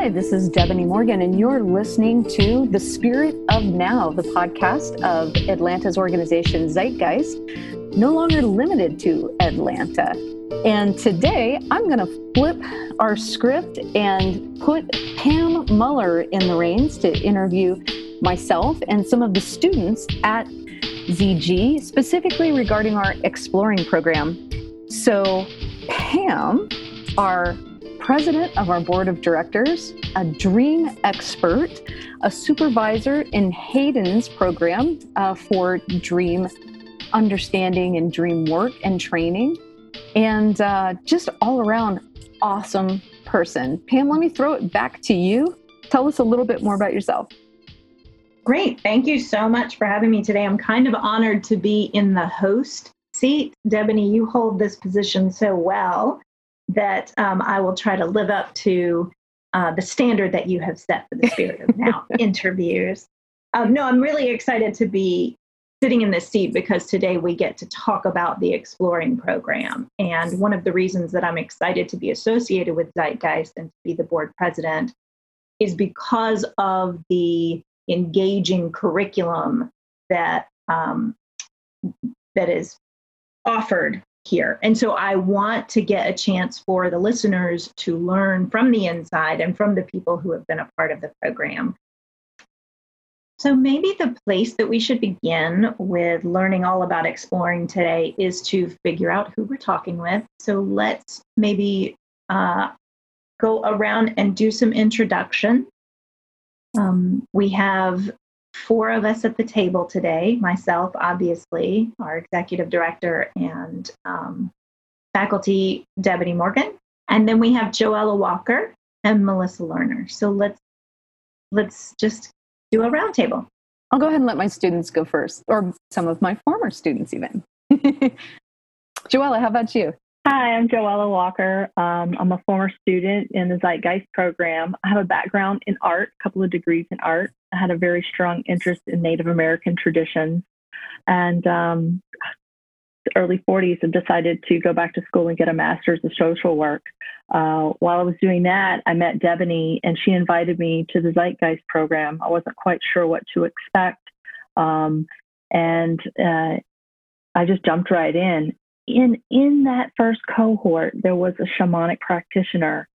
Hi, this is Debony Morgan, and you're listening to The Spirit of Now, the podcast of Atlanta's organization Zeitgeist, no longer limited to Atlanta. And today I'm going to flip our script and put Pam Muller in the reins to interview myself and some of the students at ZG, specifically regarding our exploring program. So, Pam, our president of our board of directors, a dream expert, a supervisor in Haden's program uh, for dream understanding and dream work and training, and uh, just all around awesome person. Pam, let me throw it back to you. Tell us a little bit more about yourself. Great. Thank you so much for having me today. I'm kind of honored to be in the host seat. Debony, you hold this position so well that um, I will try to live up to uh, the standard that you have set for the Spirit of Now interviews. Um, no, I'm really excited to be sitting in this seat because today we get to talk about the Exploring program. And one of the reasons that I'm excited to be associated with Zeitgeist and to be the board president is because of the engaging curriculum that um, that is offered here. And so I want to get a chance for the listeners to learn from the inside and from the people who have been a part of the program. So maybe the place that we should begin with learning all about exploring today is to figure out who we're talking with. So let's maybe uh, go around and do some introduction. Um, we have four of us at the table today myself, obviously, our executive director, and um, faculty Debbie Morgan. And then we have Joella Walker and Melissa Lerner. So let's let's just do a roundtable. I'll go ahead and let my students go first, or some of my former students even. Joella, how about you? Hi, I'm Joella Walker. Um, I'm a former student in the Zeitgeist program. I have a background in art, a couple of degrees in art. Had a very strong interest in Native American traditions. And um, early 40s, I decided to go back to school and get a master's of social work. Uh, while I was doing that, I met Debony, and she invited me to the Zeitgeist program. I wasn't quite sure what to expect. Um, and uh, I just jumped right in in in that first cohort there was a shamanic practitioner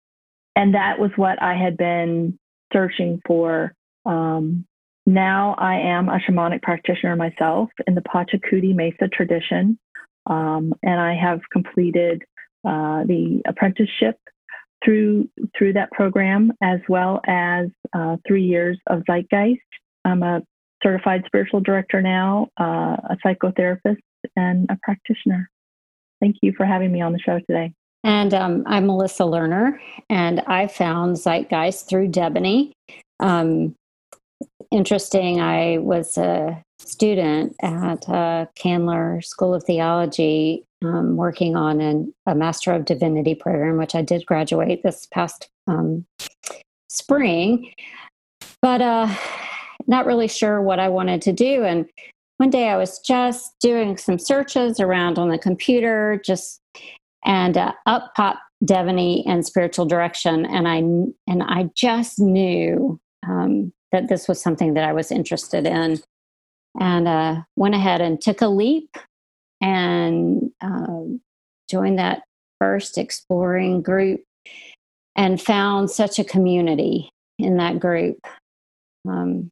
and that was what i had been searching for um, now i am a shamanic practitioner myself in the pachakuti mesa tradition um, and i have completed uh, the apprenticeship through through that program as well as uh, three years of zeitgeist i'm a certified spiritual director now uh, a psychotherapist and a practitioner Thank you for having me on the show today. And um, I'm Melissa Lerner, and I found Zeitgeist through Debony. Um, interesting, I was a student at uh, Candler School of Theology um, working on an, a Master of Divinity program, which I did graduate this past um, spring, but uh, not really sure what I wanted to do. And one day I was just doing some searches around on the computer, just and uh, up popped Debony and spiritual direction, and I and I just knew um, that this was something that I was interested in, and uh, went ahead and took a leap and um, joined that first exploring group, and found such a community in that group. Um,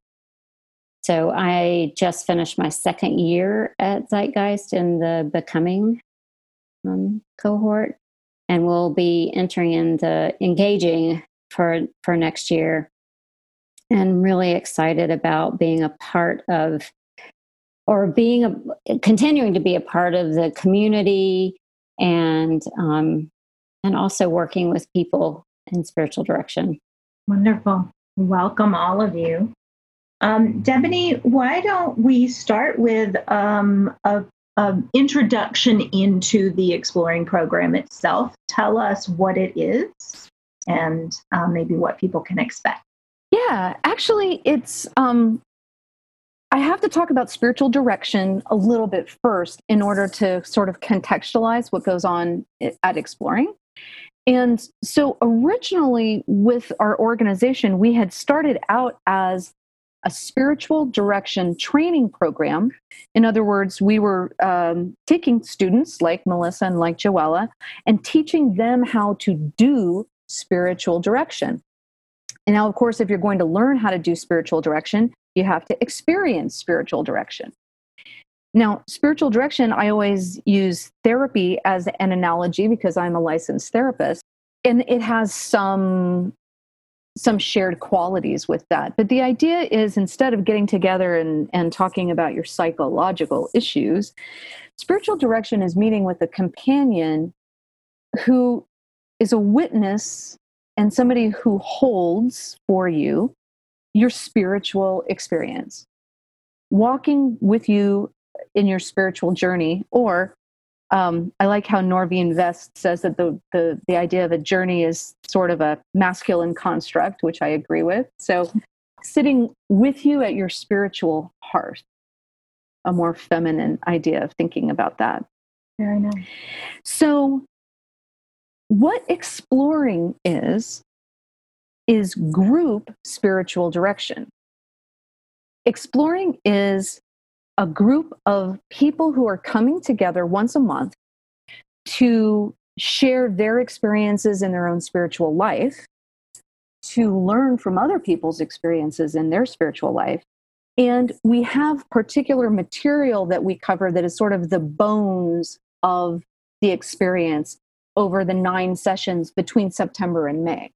so I just finished my second year at Zeitgeist in the Becoming um, cohort, and we'll be entering into engaging for for next year. And really excited about being a part of, or being a continuing to be a part of the community, and um, and also working with people in spiritual direction. Wonderful. Welcome all of you. Um, Debony, why don't we start with um, a, introduction into the exploring program itself? Tell us what it is and uh, maybe what people can expect. Yeah, actually, it's. Um, I have to talk about spiritual direction a little bit first in order to sort of contextualize what goes on at exploring. And so originally with our organization, we had started out as a spiritual direction training program. In other words, we were um, taking students like Melissa and like Joella and teaching them how to do spiritual direction. And now, of course, if you're going to learn how to do spiritual direction, you have to experience spiritual direction. Now, spiritual direction, I always use therapy as an analogy because I'm a licensed therapist. And it has some some shared qualities with that. But the idea is instead of getting together and, and talking about your psychological issues, spiritual direction is meeting with a companion who is a witness and somebody who holds for you your spiritual experience, walking with you in your spiritual journey. Or um, I like how Norvene Vest says that the, the, the idea of a journey is sort of a masculine construct, which I agree with. So sitting with you at your spiritual hearth, a more feminine idea of thinking about that. Very nice. So what exploring is, is group spiritual direction. Exploring is a group of people who are coming together once a month to share their experiences in their own spiritual life, to learn from other people's experiences in their spiritual life. And we have particular material that we cover that is sort of the bones of the experience over the nine sessions between September and May.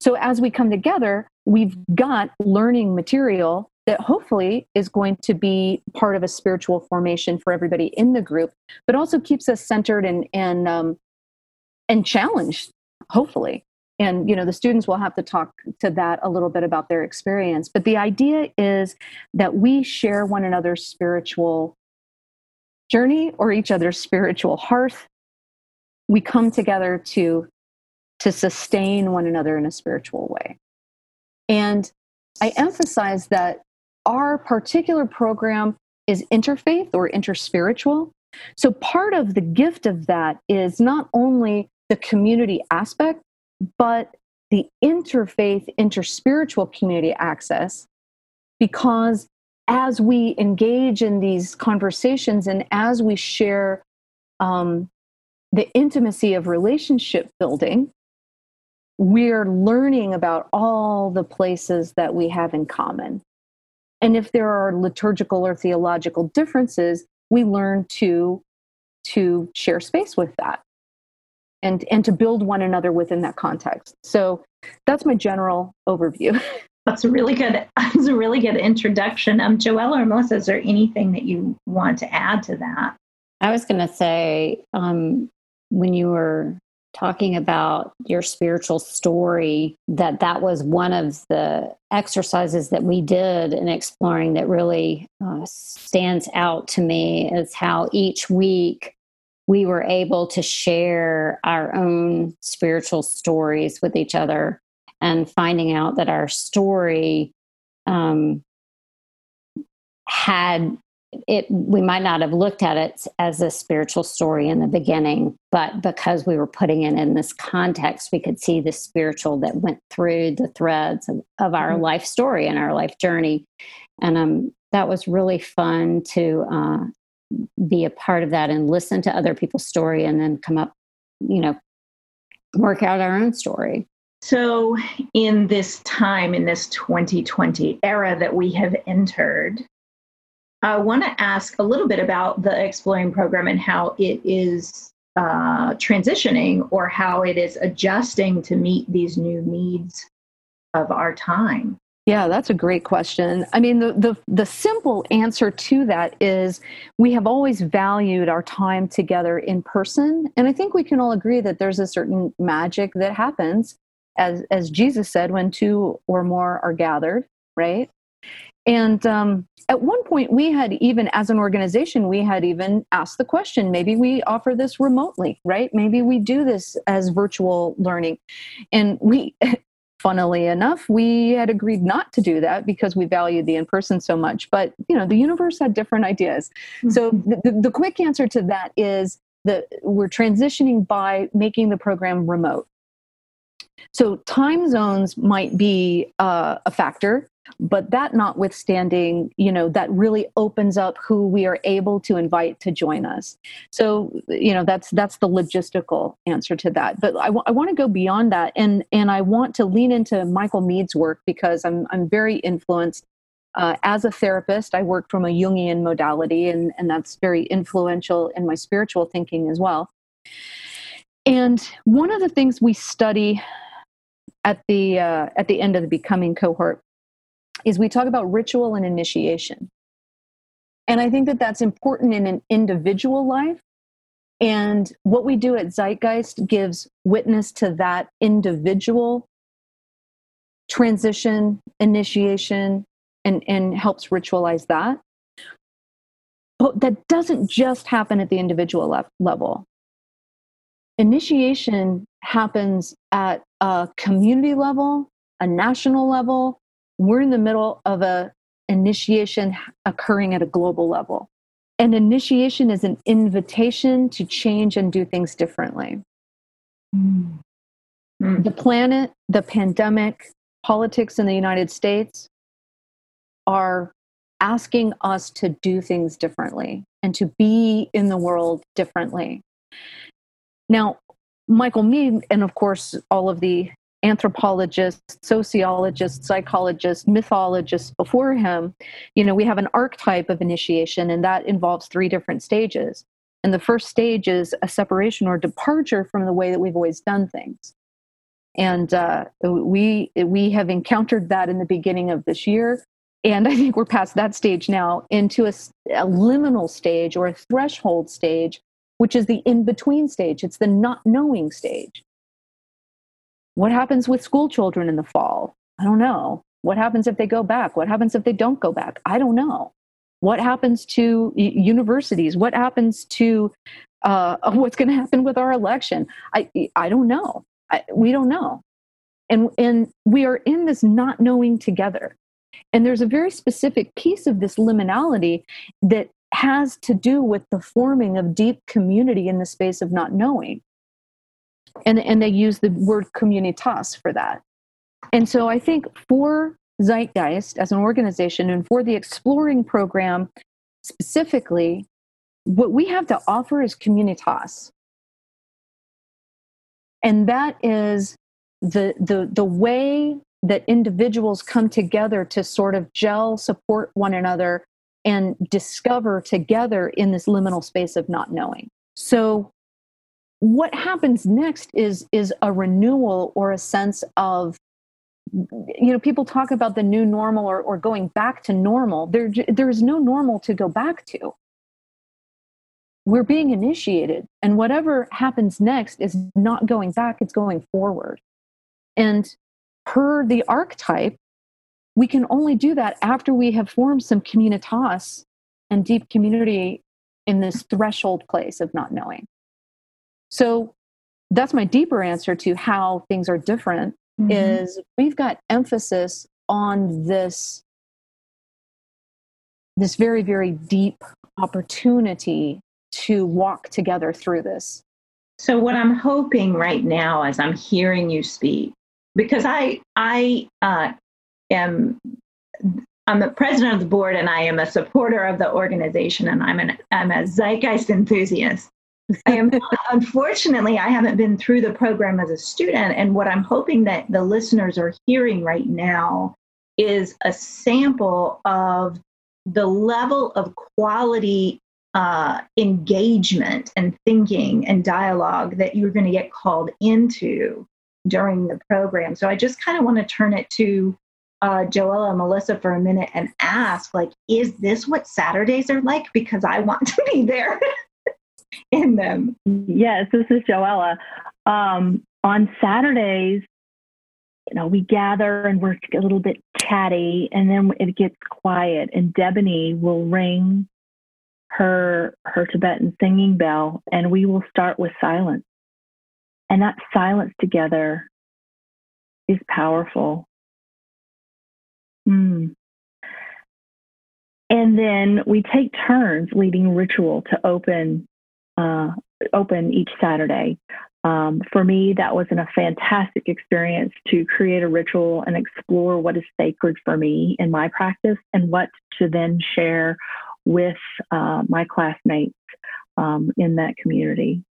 So as we come together, we've got learning material that hopefully is going to be part of a spiritual formation for everybody in the group, but also keeps us centered and and um, and challenged, hopefully. And you know, the students will have to talk to that a little bit about their experience. But the idea is that we share one another's spiritual journey or each other's spiritual hearth we come together to to sustain one another in a spiritual way. And i emphasize that our particular program is interfaith or interspiritual. So part of the gift of that is not only the community aspect but the interfaith interspiritual community access because as we engage in these conversations and as we share um, the intimacy of relationship building, we're learning about all the places that we have in common. And if there are liturgical or theological differences, we learn to, to share space with that and, and to build one another within that context. So that's my general overview. That's a really good. That's a really good introduction. Um, Joella or Melissa, is there anything that you want to add to that? I was going to say, um, when you were talking about your spiritual story that that was one of the exercises that we did in exploring that really uh, stands out to me is how each week we were able to share our own spiritual stories with each other and finding out that our story um, had it we might not have looked at it as a spiritual story in the beginning but because we were putting it in this context we could see the spiritual that went through the threads of, of our mm-hmm. life story and our life journey and um, that was really fun to uh, be a part of that and listen to other people's story and then come up you know work out our own story so in this time in this 2020 era that we have entered I want to ask a little bit about the Exploring program and how it is uh, transitioning or how it is adjusting to meet these new needs of our time. Yeah, that's a great question. I mean, the, the, the simple answer to that is we have always valued our time together in person. And I think we can all agree that there's a certain magic that happens, as, as Jesus said, when two or more are gathered, right? And um, at one point, we had even, as an organization, we had even asked the question maybe we offer this remotely, right? Maybe we do this as virtual learning. And we, funnily enough, we had agreed not to do that because we valued the in person so much. But, you know, the universe had different ideas. Mm-hmm. So the, the quick answer to that is that we're transitioning by making the program remote. So time zones might be uh, a factor, but that notwithstanding, you know, that really opens up who we are able to invite to join us. So, you know, that's that's the logistical answer to that. But I, w- I want to go beyond that, and and I want to lean into Michael Meade's work because I'm I'm very influenced. Uh, as a therapist, I work from a Jungian modality, and, and that's very influential in my spiritual thinking as well. And one of the things we study at the uh, at the end of the becoming cohort is we talk about ritual and initiation. And i think that that's important in an individual life. And what we do at zeitgeist gives witness to that individual transition initiation and and helps ritualize that. But that doesn't just happen at the individual le- level. Initiation happens at a community level, a national level. We're in the middle of a initiation occurring at a global level. And initiation is an invitation to change and do things differently. Mm. Mm. The planet, the pandemic, politics in the United States are asking us to do things differently and to be in the world differently. Now, Michael Meade, and of course, all of the anthropologists, sociologists, psychologists, mythologists before him, you know, we have an archetype of initiation, and that involves three different stages. And the first stage is a separation or departure from the way that we've always done things. And uh, we we have encountered that in the beginning of this year, and I think we're past that stage now into a, a liminal stage or a threshold stage which is the in between stage. It's the not knowing stage. What happens with school children in the fall? I don't know. What happens if they go back? What happens if they don't go back? I don't know. What happens to universities? What happens to uh, what's going to happen with our election? I I don't know. I, we don't know, and and we are in this not knowing together. And there's a very specific piece of this liminality that has to do with the forming of deep community in the space of not knowing. And, and they use the word communitas for that. And so I think for Zeitgeist as an organization and for the Exploring program specifically, what we have to offer is communitas. And that is the, the, the way that individuals come together to sort of gel, support one another, and discover together in this liminal space of not knowing. So what happens next is is a renewal or a sense of you know people talk about the new normal or, or going back to normal. There there is no normal to go back to. We're being initiated and whatever happens next is not going back it's going forward. And per the archetype we can only do that after we have formed some communitas and deep community in this threshold place of not knowing. So that's my deeper answer to how things are different mm-hmm. is we've got emphasis on this this very very deep opportunity to walk together through this. So what I'm hoping right now as I'm hearing you speak because I I uh, am I'm a president of the board and I am a supporter of the organization and I'm an I'm a zeitgeist enthusiast. I am unfortunately I haven't been through the program as a student and what I'm hoping that the listeners are hearing right now is a sample of the level of quality uh, engagement and thinking and dialogue that you're going to get called into during the program. So I just kind of want to turn it to uh, Joella and Melissa for a minute and ask, like, is this what Saturdays are like? Because I want to be there in them. Yes, this is Joella. Um, on Saturdays, you know, we gather and we're a little bit chatty, and then it gets quiet, and Debony will ring her her Tibetan singing bell, and we will start with silence. And that silence together is powerful. Mm. And then we take turns leading ritual to open uh, open each Saturday. Um, for me, that was a fantastic experience to create a ritual and explore what is sacred for me in my practice and what to then share with uh, my classmates um, in that community.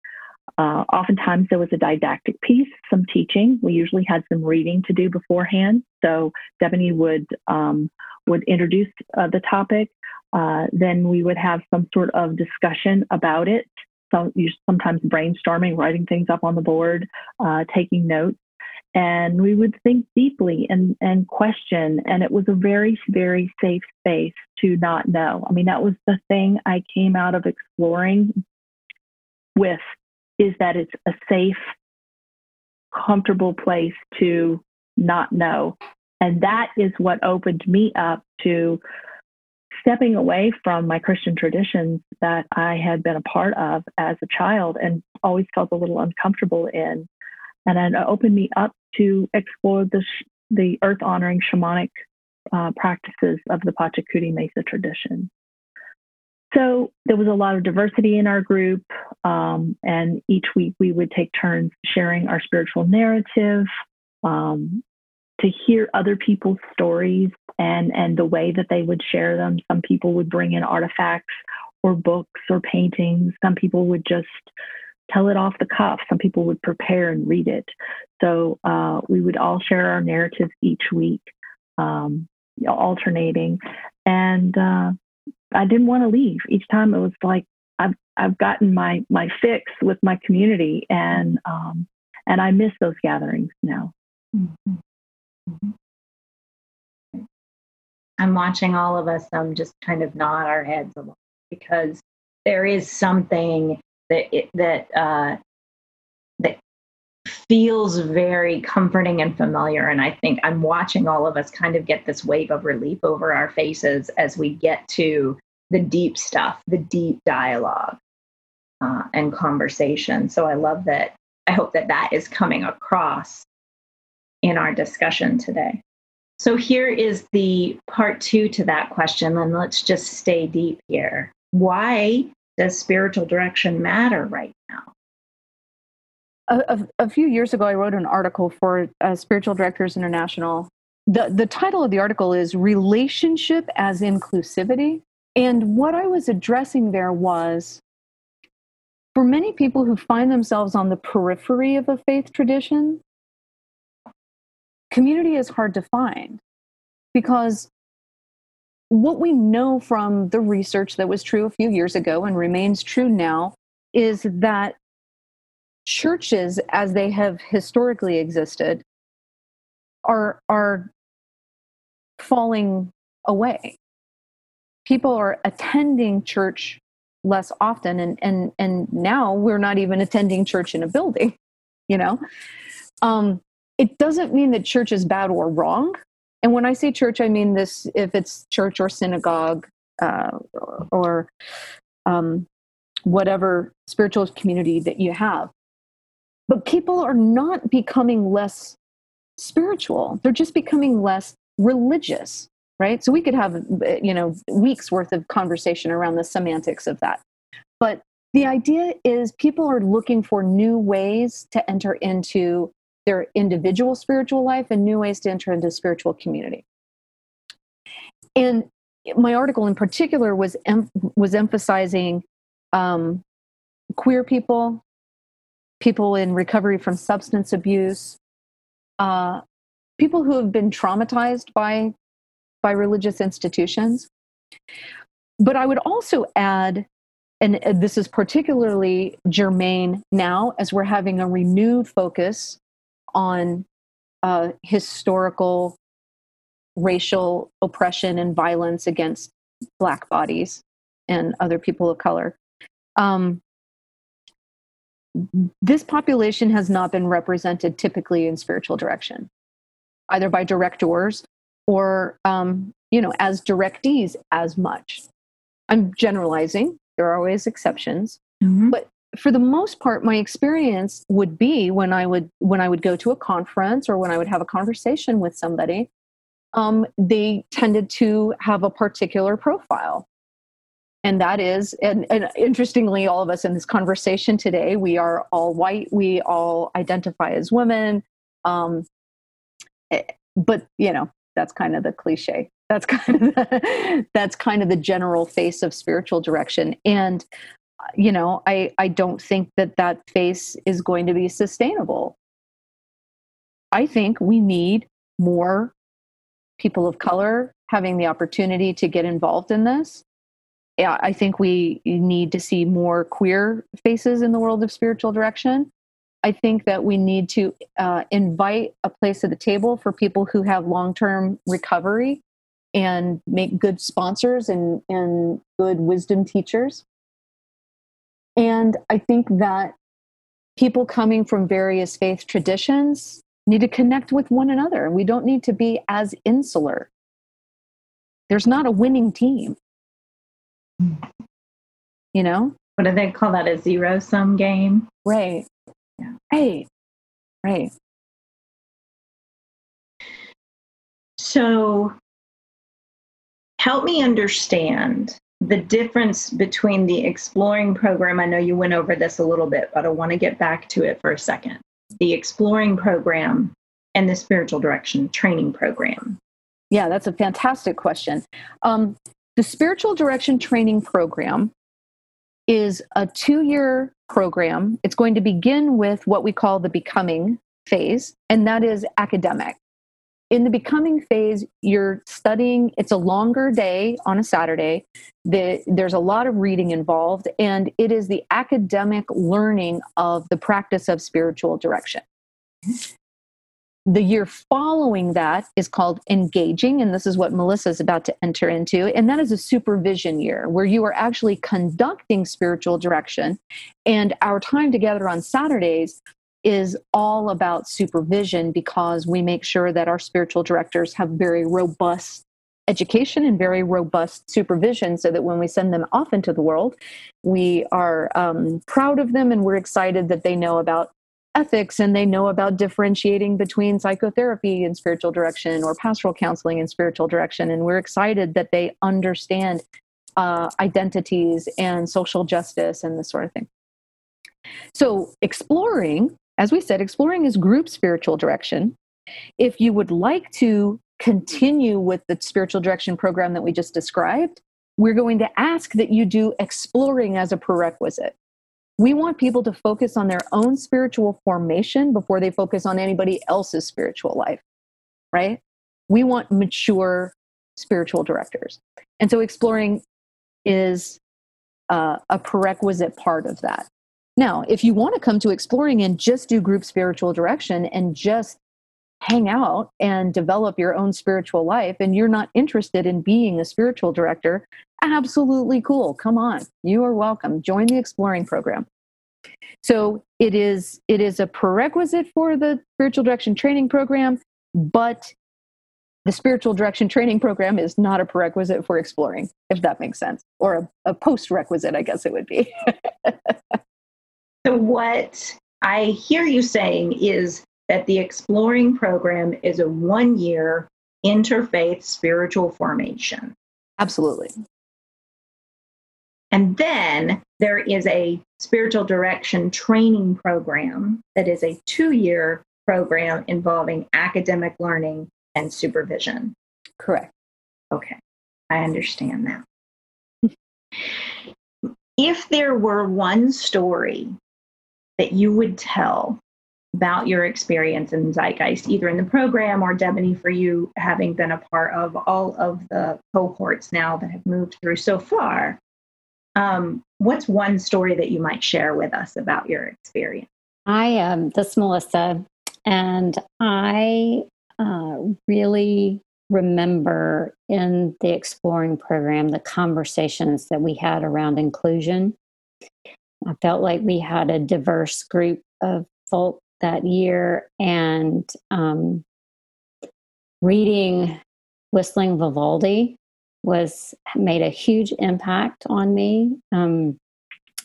Uh, oftentimes there was a didactic piece, some teaching. We usually had some reading to do beforehand. So Debony would um, would introduce uh, the topic. Uh, then we would have some sort of discussion about it. So sometimes brainstorming, writing things up on the board, uh, taking notes, and we would think deeply and and question. And it was a very very safe space to not know. I mean, that was the thing I came out of exploring with is that it's a safe, comfortable place to not know. And that is what opened me up to stepping away from my Christian traditions that I had been a part of as a child and always felt a little uncomfortable in. And it opened me up to explore the, the earth honoring shamanic uh, practices of the Pachakuti Mesa tradition. So there was a lot of diversity in our group, um, and each week we would take turns sharing our spiritual narrative, um, to hear other people's stories and and the way that they would share them. Some people would bring in artifacts or books or paintings. Some people would just tell it off the cuff. Some people would prepare and read it. So uh, we would all share our narratives each week, um, alternating. And uh, I didn't want to leave. Each time it was like I've I've gotten my my fix with my community, and um, and I miss those gatherings now. Mm-hmm. Mm-hmm. I'm watching all of us um, just kind of nod our heads along because there is something that it, that uh, that feels very comforting and familiar. And I think I'm watching all of us kind of get this wave of relief over our faces as we get to the deep stuff, the deep dialogue uh, and conversation. So I love that. I hope that that is coming across in our discussion today. So here is the part two to that question, and let's just stay deep here. Why does spiritual direction matter right now? A, a, a few years ago, I wrote an article for uh, Spiritual Directors International. The, the title of the article is Relationship as Inclusivity. And what I was addressing there was for many people who find themselves on the periphery of a faith tradition, community is hard to find because what we know from the research that was true a few years ago and remains true now is that churches as they have historically existed are are falling away. People are attending church less often and and and now we're not even attending church in a building you know? Um it doesn't mean that church is bad or wrong. And when I say church, I mean this if it's church or synagogue uh, or, um, whatever spiritual community that you have. But people are not becoming less spiritual, they're just becoming less religious, right? So we could have, you know, weeks worth of conversation around the semantics of that. But the idea is people are looking for new ways to enter into their individual spiritual life and new ways to enter into spiritual community. And my article in particular was em- was emphasizing um, queer people, people in recovery from substance abuse, uh, people who have been traumatized by by religious institutions. But I would also add, and this is particularly germane now as we're having a renewed focus on uh, historical racial oppression and violence against black bodies and other people of color. Um, this population has not been represented typically in spiritual direction, either by directors or, um, you know, as directees as much. I'm generalizing. There are always exceptions, mm-hmm. but for the most part my experience would be when i would when i would go to a conference or when i would have a conversation with somebody um, they tended to have a particular profile. And that is and, and, interestingly all of us in this conversation today we are all white we all identify as women um, eh, but you know that's kind of the cliche. That's kind of the, that's kind of the general face of spiritual direction. And you know i i don't think that that face is going to be sustainable i think we need more people of color having the opportunity to get involved in this yeah, I think we need to see more queer faces in the world of spiritual direction. I think that we need to uh, invite a place at the table for people who have long term recovery and make good sponsors and, and good wisdom teachers. And I think that people coming from various faith traditions need to connect with one another. We don't need to be as insular. There's not a winning team. Mm-hmm. You know? What do they call that? A zero sum game? Right. Yeah. Right. Right. So help me understand the difference between the exploring program. I know you went over this a little bit, but I want to get back to it for a second. The exploring program and the spiritual direction training program. Yeah, that's a fantastic question. Um, the Spiritual Direction Training Program is a two year program. It's going to begin with what we call the becoming phase, and that is academic. In the becoming phase, you're studying, it's a longer day on a Saturday. The, there's a lot of reading involved, and it is the academic learning of the practice of spiritual direction. The year following that is called engaging, and this is what Melissa is about to enter into. And that is a supervision year where you are actually conducting spiritual direction. And our time together on Saturdays is all about supervision because we make sure that our spiritual directors have very robust education and very robust supervision so that when we send them off into the world, we are um, proud of them and we're excited that they know about ethics and they know about differentiating between psychotherapy and spiritual direction or pastoral counseling and spiritual direction. And we're excited that they understand uh, identities and social justice and this sort of thing. So, exploring, as we said, exploring is group spiritual direction. If you would like to continue with the spiritual direction program that we just described, we're going to ask that you do exploring as a prerequisite we want people to focus on their own spiritual formation before they focus on anybody else's spiritual life, right? We want mature spiritual directors. And so exploring is uh, a prerequisite part of that. Now, if you want to come to exploring and just do group spiritual direction and just hang out and develop your own spiritual life and you're not interested in being a spiritual director, absolutely cool. Come on. You are welcome. Join the exploring program. So it is it is a prerequisite for the spiritual direction training program, but the spiritual direction training program is not a prerequisite for exploring, if that makes sense, or a, a post requisite, I guess it would be. so, what I hear you saying is that the exploring program is a one year interfaith spiritual formation. Absolutely. And then there is a spiritual direction training program that is a two year program involving academic learning and supervision. Correct. Okay, I understand that. if there were one story that you would tell about your experience in Zeitgeist, either in the program or Debony, for you having been a part of all of the cohorts now that have moved through so far, um, what's one story that you might share with us about your experience? I am this Melissa, and I uh, really remember in the exploring program the conversations that we had around inclusion. I felt like we had a diverse group of folk that year, and um, reading Whistling Vivaldi was made a huge impact on me. Um,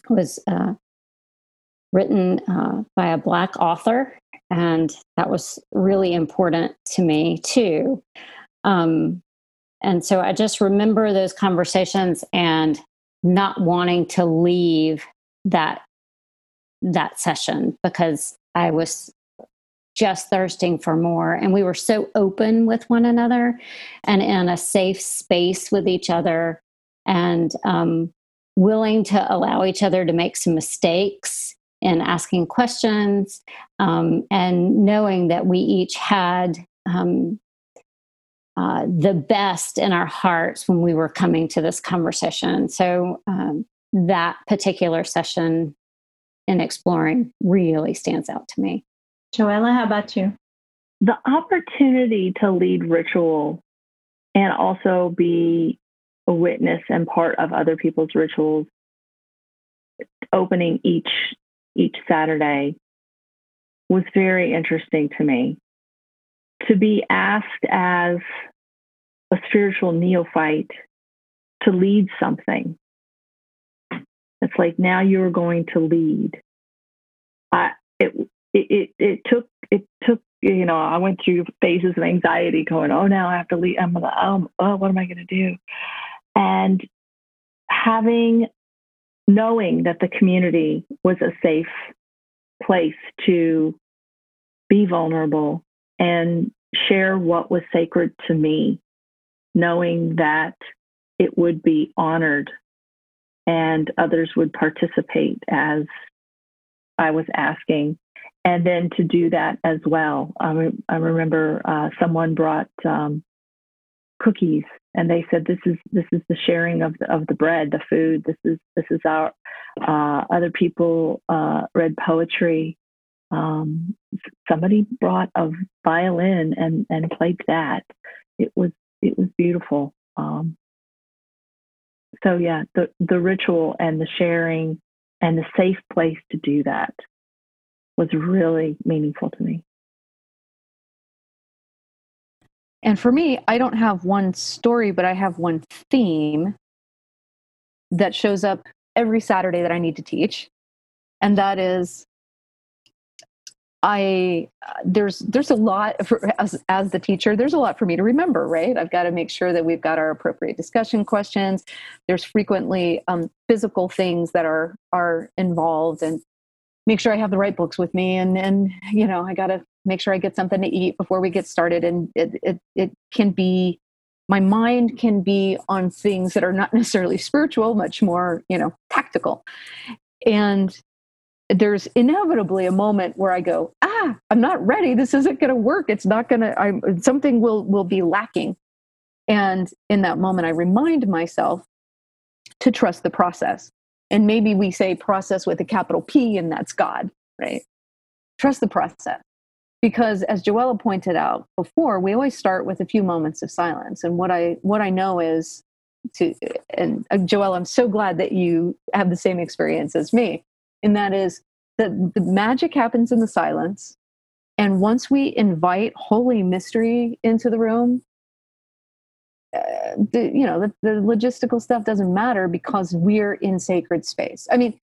was uh, written uh, by a black author, and that was really important to me too. Um, and so I just remember those conversations and not wanting to leave that that session because I was just thirsting for more. And we were so open with one another and in a safe space with each other and um, willing to allow each other to make some mistakes in asking questions um, and knowing that we each had um, uh, the best in our hearts when we were coming to this conversation. So um, that particular session in exploring really stands out to me. Joella, how about you? The opportunity to lead ritual and also be a witness and part of other people's rituals opening each each Saturday was very interesting to me. To be asked as a spiritual neophyte to lead something. It's like now you're going to lead. I it it it, took it took you know I went through phases of anxiety, going, oh now I have to lead. I'm gonna um oh what am I gonna do? And having knowing that the community was a safe place to be vulnerable and share what was sacred to me, knowing that it would be honored and others would participate as I was asking. And then to do that as well. I, re- I remember uh, someone brought um, cookies and they said this is this is the sharing of the, of the bread the food this is this is our uh, other people uh, read poetry um, somebody brought a violin and and played that it was it was beautiful um, so yeah the the ritual and the sharing and the safe place to do that was really meaningful to me And for me, I don't have one story, but I have one theme that shows up every Saturday that I need to teach. And that is I there's there's a lot for, as as the teacher there's a lot for me to remember right I've got to make sure that we've got our appropriate discussion questions there's frequently um, physical things that are are involved and make sure I have the right books with me and and you know I got to make sure I get something to eat before we get started. And it, it, it can be, my mind can be on things that are not necessarily spiritual, much more, you know, tactical. And there's inevitably a moment where I go, ah, I'm not ready. This isn't going to work. It's not going to, I'm something will, will be lacking. And in that moment, I remind myself to trust the process. And maybe we say process with a capital P, and that's God, right? Trust the process because as joella pointed out before we always start with a few moments of silence and what i what i know is to and uh, joelle i'm so glad that you have the same experience as me and that is that the magic happens in the silence and once we invite holy mystery into the room uh, the, you know the, the logistical stuff doesn't matter because we're in sacred space i mean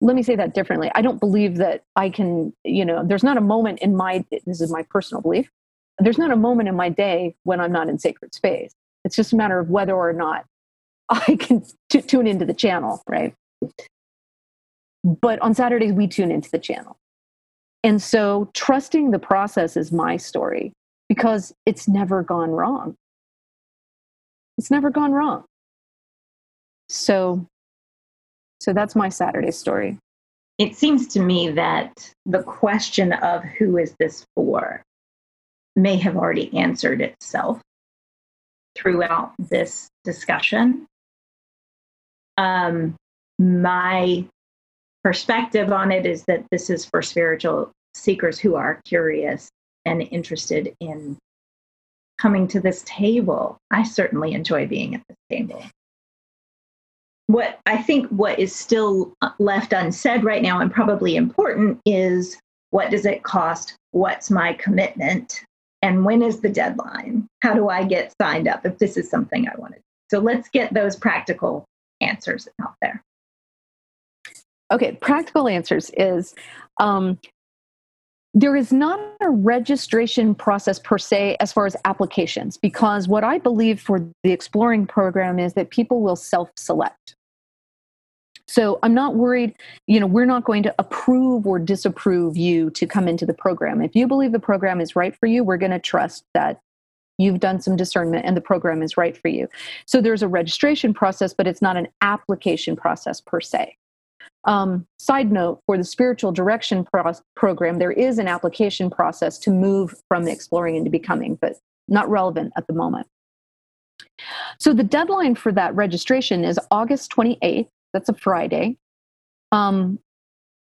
let me say that differently. I don't believe that I can, you know, there's not a moment in my, this is my personal belief, there's not a moment in my day when I'm not in sacred space. It's just a matter of whether or not I can t- tune into the channel, right? But on Saturdays, we tune into the channel. And so trusting the process is my story because it's never gone wrong. It's never gone wrong. So so that's my Saturday story. It seems to me that the question of who is this for may have already answered itself throughout this discussion. Um, my perspective on it is that this is for spiritual seekers who are curious and interested in coming to this table. I certainly enjoy being at this table what I think what is still left unsaid right now and probably important is what does it cost? What's my commitment? And when is the deadline? How do I get signed up if this is something I want to do? So let's get those practical answers out there. Okay, practical answers is um, there is not a registration process per se as far as applications because what I believe for the exploring program is that people will self select So I'm not worried, you know, we're not going to approve or disapprove you to come into the program. If you believe the program is right for you, we're going to trust that you've done some discernment and the program is right for you. So there's a registration process, but it's not an application process per se. Um, side note for the spiritual direction pro- program, there is an application process to move from exploring into becoming, but not relevant at the moment. So the deadline for that registration is August 28th. That's a Friday. Um,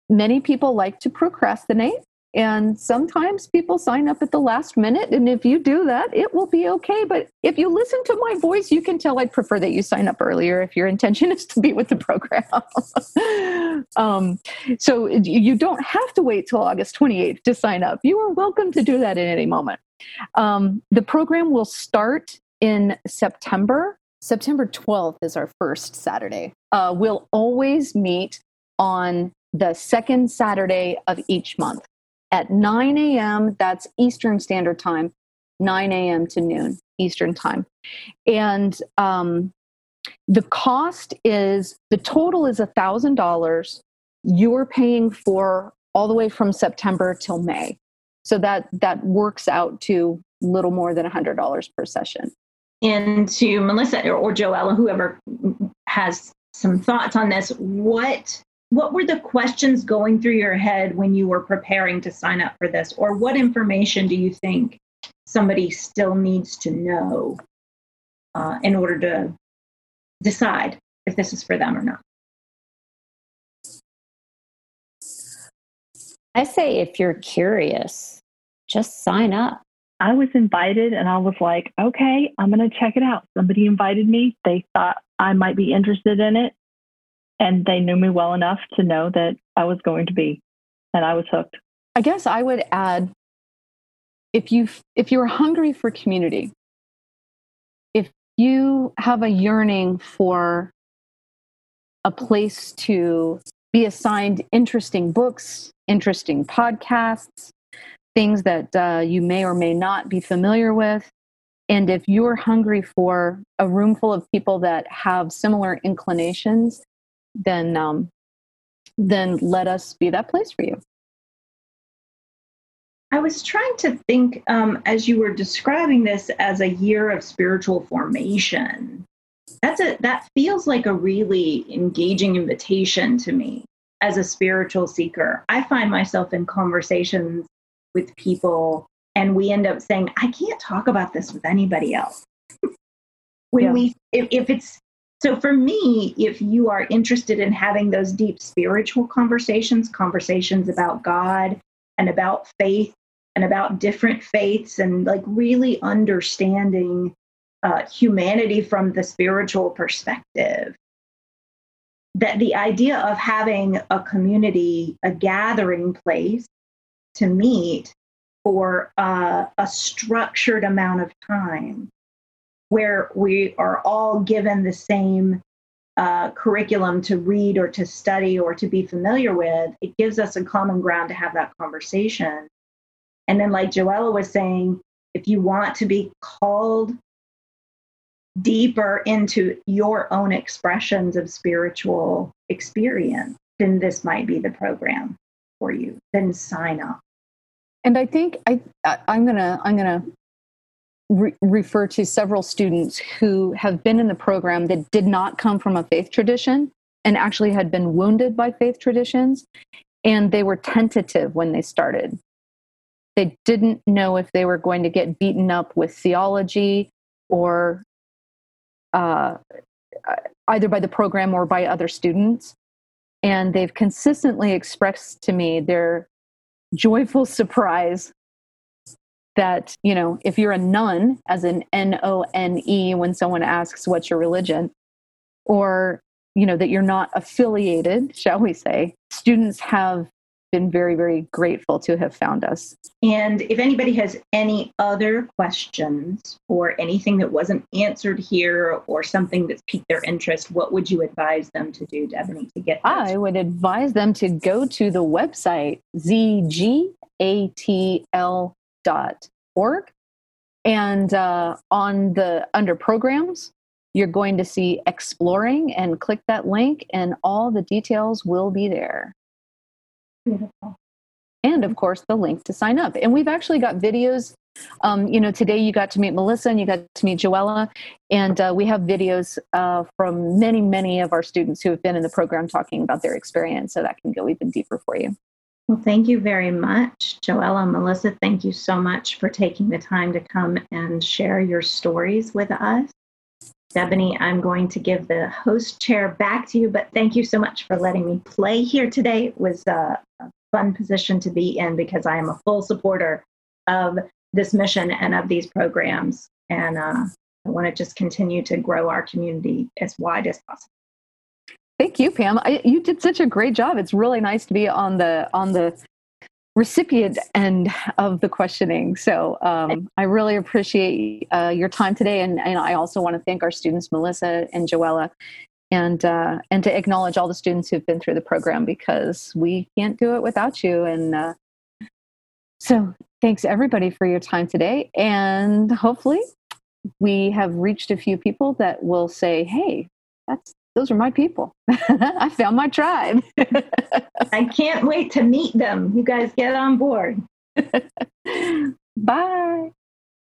many people like to procrastinate, and sometimes people sign up at the last minute. And if you do that, it will be okay. But if you listen to my voice, you can tell I'd prefer that you sign up earlier if your intention is to be with the program. um, so you don't have to wait till August 28th to sign up. You are welcome to do that at any moment. Um, the program will start in September. September 12th is our first Saturday. Uh, we'll always meet on the second Saturday of each month at 9 a.m. That's Eastern Standard Time, 9 a.m. to noon Eastern Time. And um, the cost is the total is $1,000. You're paying for all the way from September till May. So that that works out to little more than $100 per session. And to Melissa or, or Joella, whoever has some thoughts on this, what what were the questions going through your head when you were preparing to sign up for this? Or what information do you think somebody still needs to know uh, in order to decide if this is for them or not? I say if you're curious just sign up. I was invited and i was like okay i'm going to check it out. Somebody invited me. They thought i might be interested in it and they knew me well enough to know that I was going to be, and I was hooked. I guess I would add if you if you're hungry for community, if you have a yearning for a place to be assigned interesting books, interesting podcasts, things that uh, you may or may not be familiar with. And if you're hungry for a room full of people that have similar inclinations, then um, then let us be that place for you. I was trying to think um, as you were describing this as a year of spiritual formation. That's a that feels like a really engaging invitation to me as a spiritual seeker. I find myself in conversations with people, and we end up saying, "I can't talk about this with anybody else." when yeah. we, if, if it's so, for me, if you are interested in having those deep spiritual conversations, conversations about God and about faith and about different faiths, and like really understanding uh, humanity from the spiritual perspective, that the idea of having a community, a gathering place to meet for uh, a structured amount of time where we are all given the same uh, curriculum to read or to study or to be familiar with, it gives us a common ground to have that conversation. And then, like Joella was saying, if you want to be called deeper into your own expressions of spiritual experience, then this might be the program for you. Then sign up. And I think I, I I'm gonna I'm gonna re- refer to several students who have been in the program that did not come from a faith tradition and actually had been wounded by faith traditions. And they were tentative when they started. They didn't know if they were going to get beaten up with theology or uh, either by the program or by other students. And they've consistently expressed to me their joyful surprise that you know if you're a nun, as an n-o-n-e when someone asks what's your religion or you know that you're not affiliated shall we say students have been very very grateful to have found us and if anybody has any other questions or anything that wasn't answered here or something that's piqued their interest what would you advise them to do Debony to get those? i would advise them to go to the website zgatl org. And uh, on the under programs, you're going to see exploring and click that link, and all the details will be there. Beautiful. And of course, the link to sign up. And we've actually got videos. Um, you know, today you got to meet Melissa and you got to meet Joella. And uh, we have videos uh, from many, many of our students who have been in the program talking about their experience. So that can go even deeper for you. Well, thank you very much, Joella Melissa. Thank you so much for taking the time to come and share your stories with us. Debony, I'm going to give the host chair back to you, but thank you so much for letting me play here today. It was a, a fun position to be in because I am a full supporter of this mission and of these programs. And uh, I want to just continue to grow our community as wide as possible. Thank you, Pam. I, you did such a great job. It's really nice to be on the on the recipient end of the questioning. So um, I really appreciate uh, your time today, and, and I also want to thank our students, Melissa and Joella, and uh, and to acknowledge all the students who've been through the program because we can't do it without you. And uh, so thanks everybody for your time today, and hopefully we have reached a few people that will say, "Hey, that's those are my people. I found my tribe. I can't wait to meet them. You guys get on board. Bye.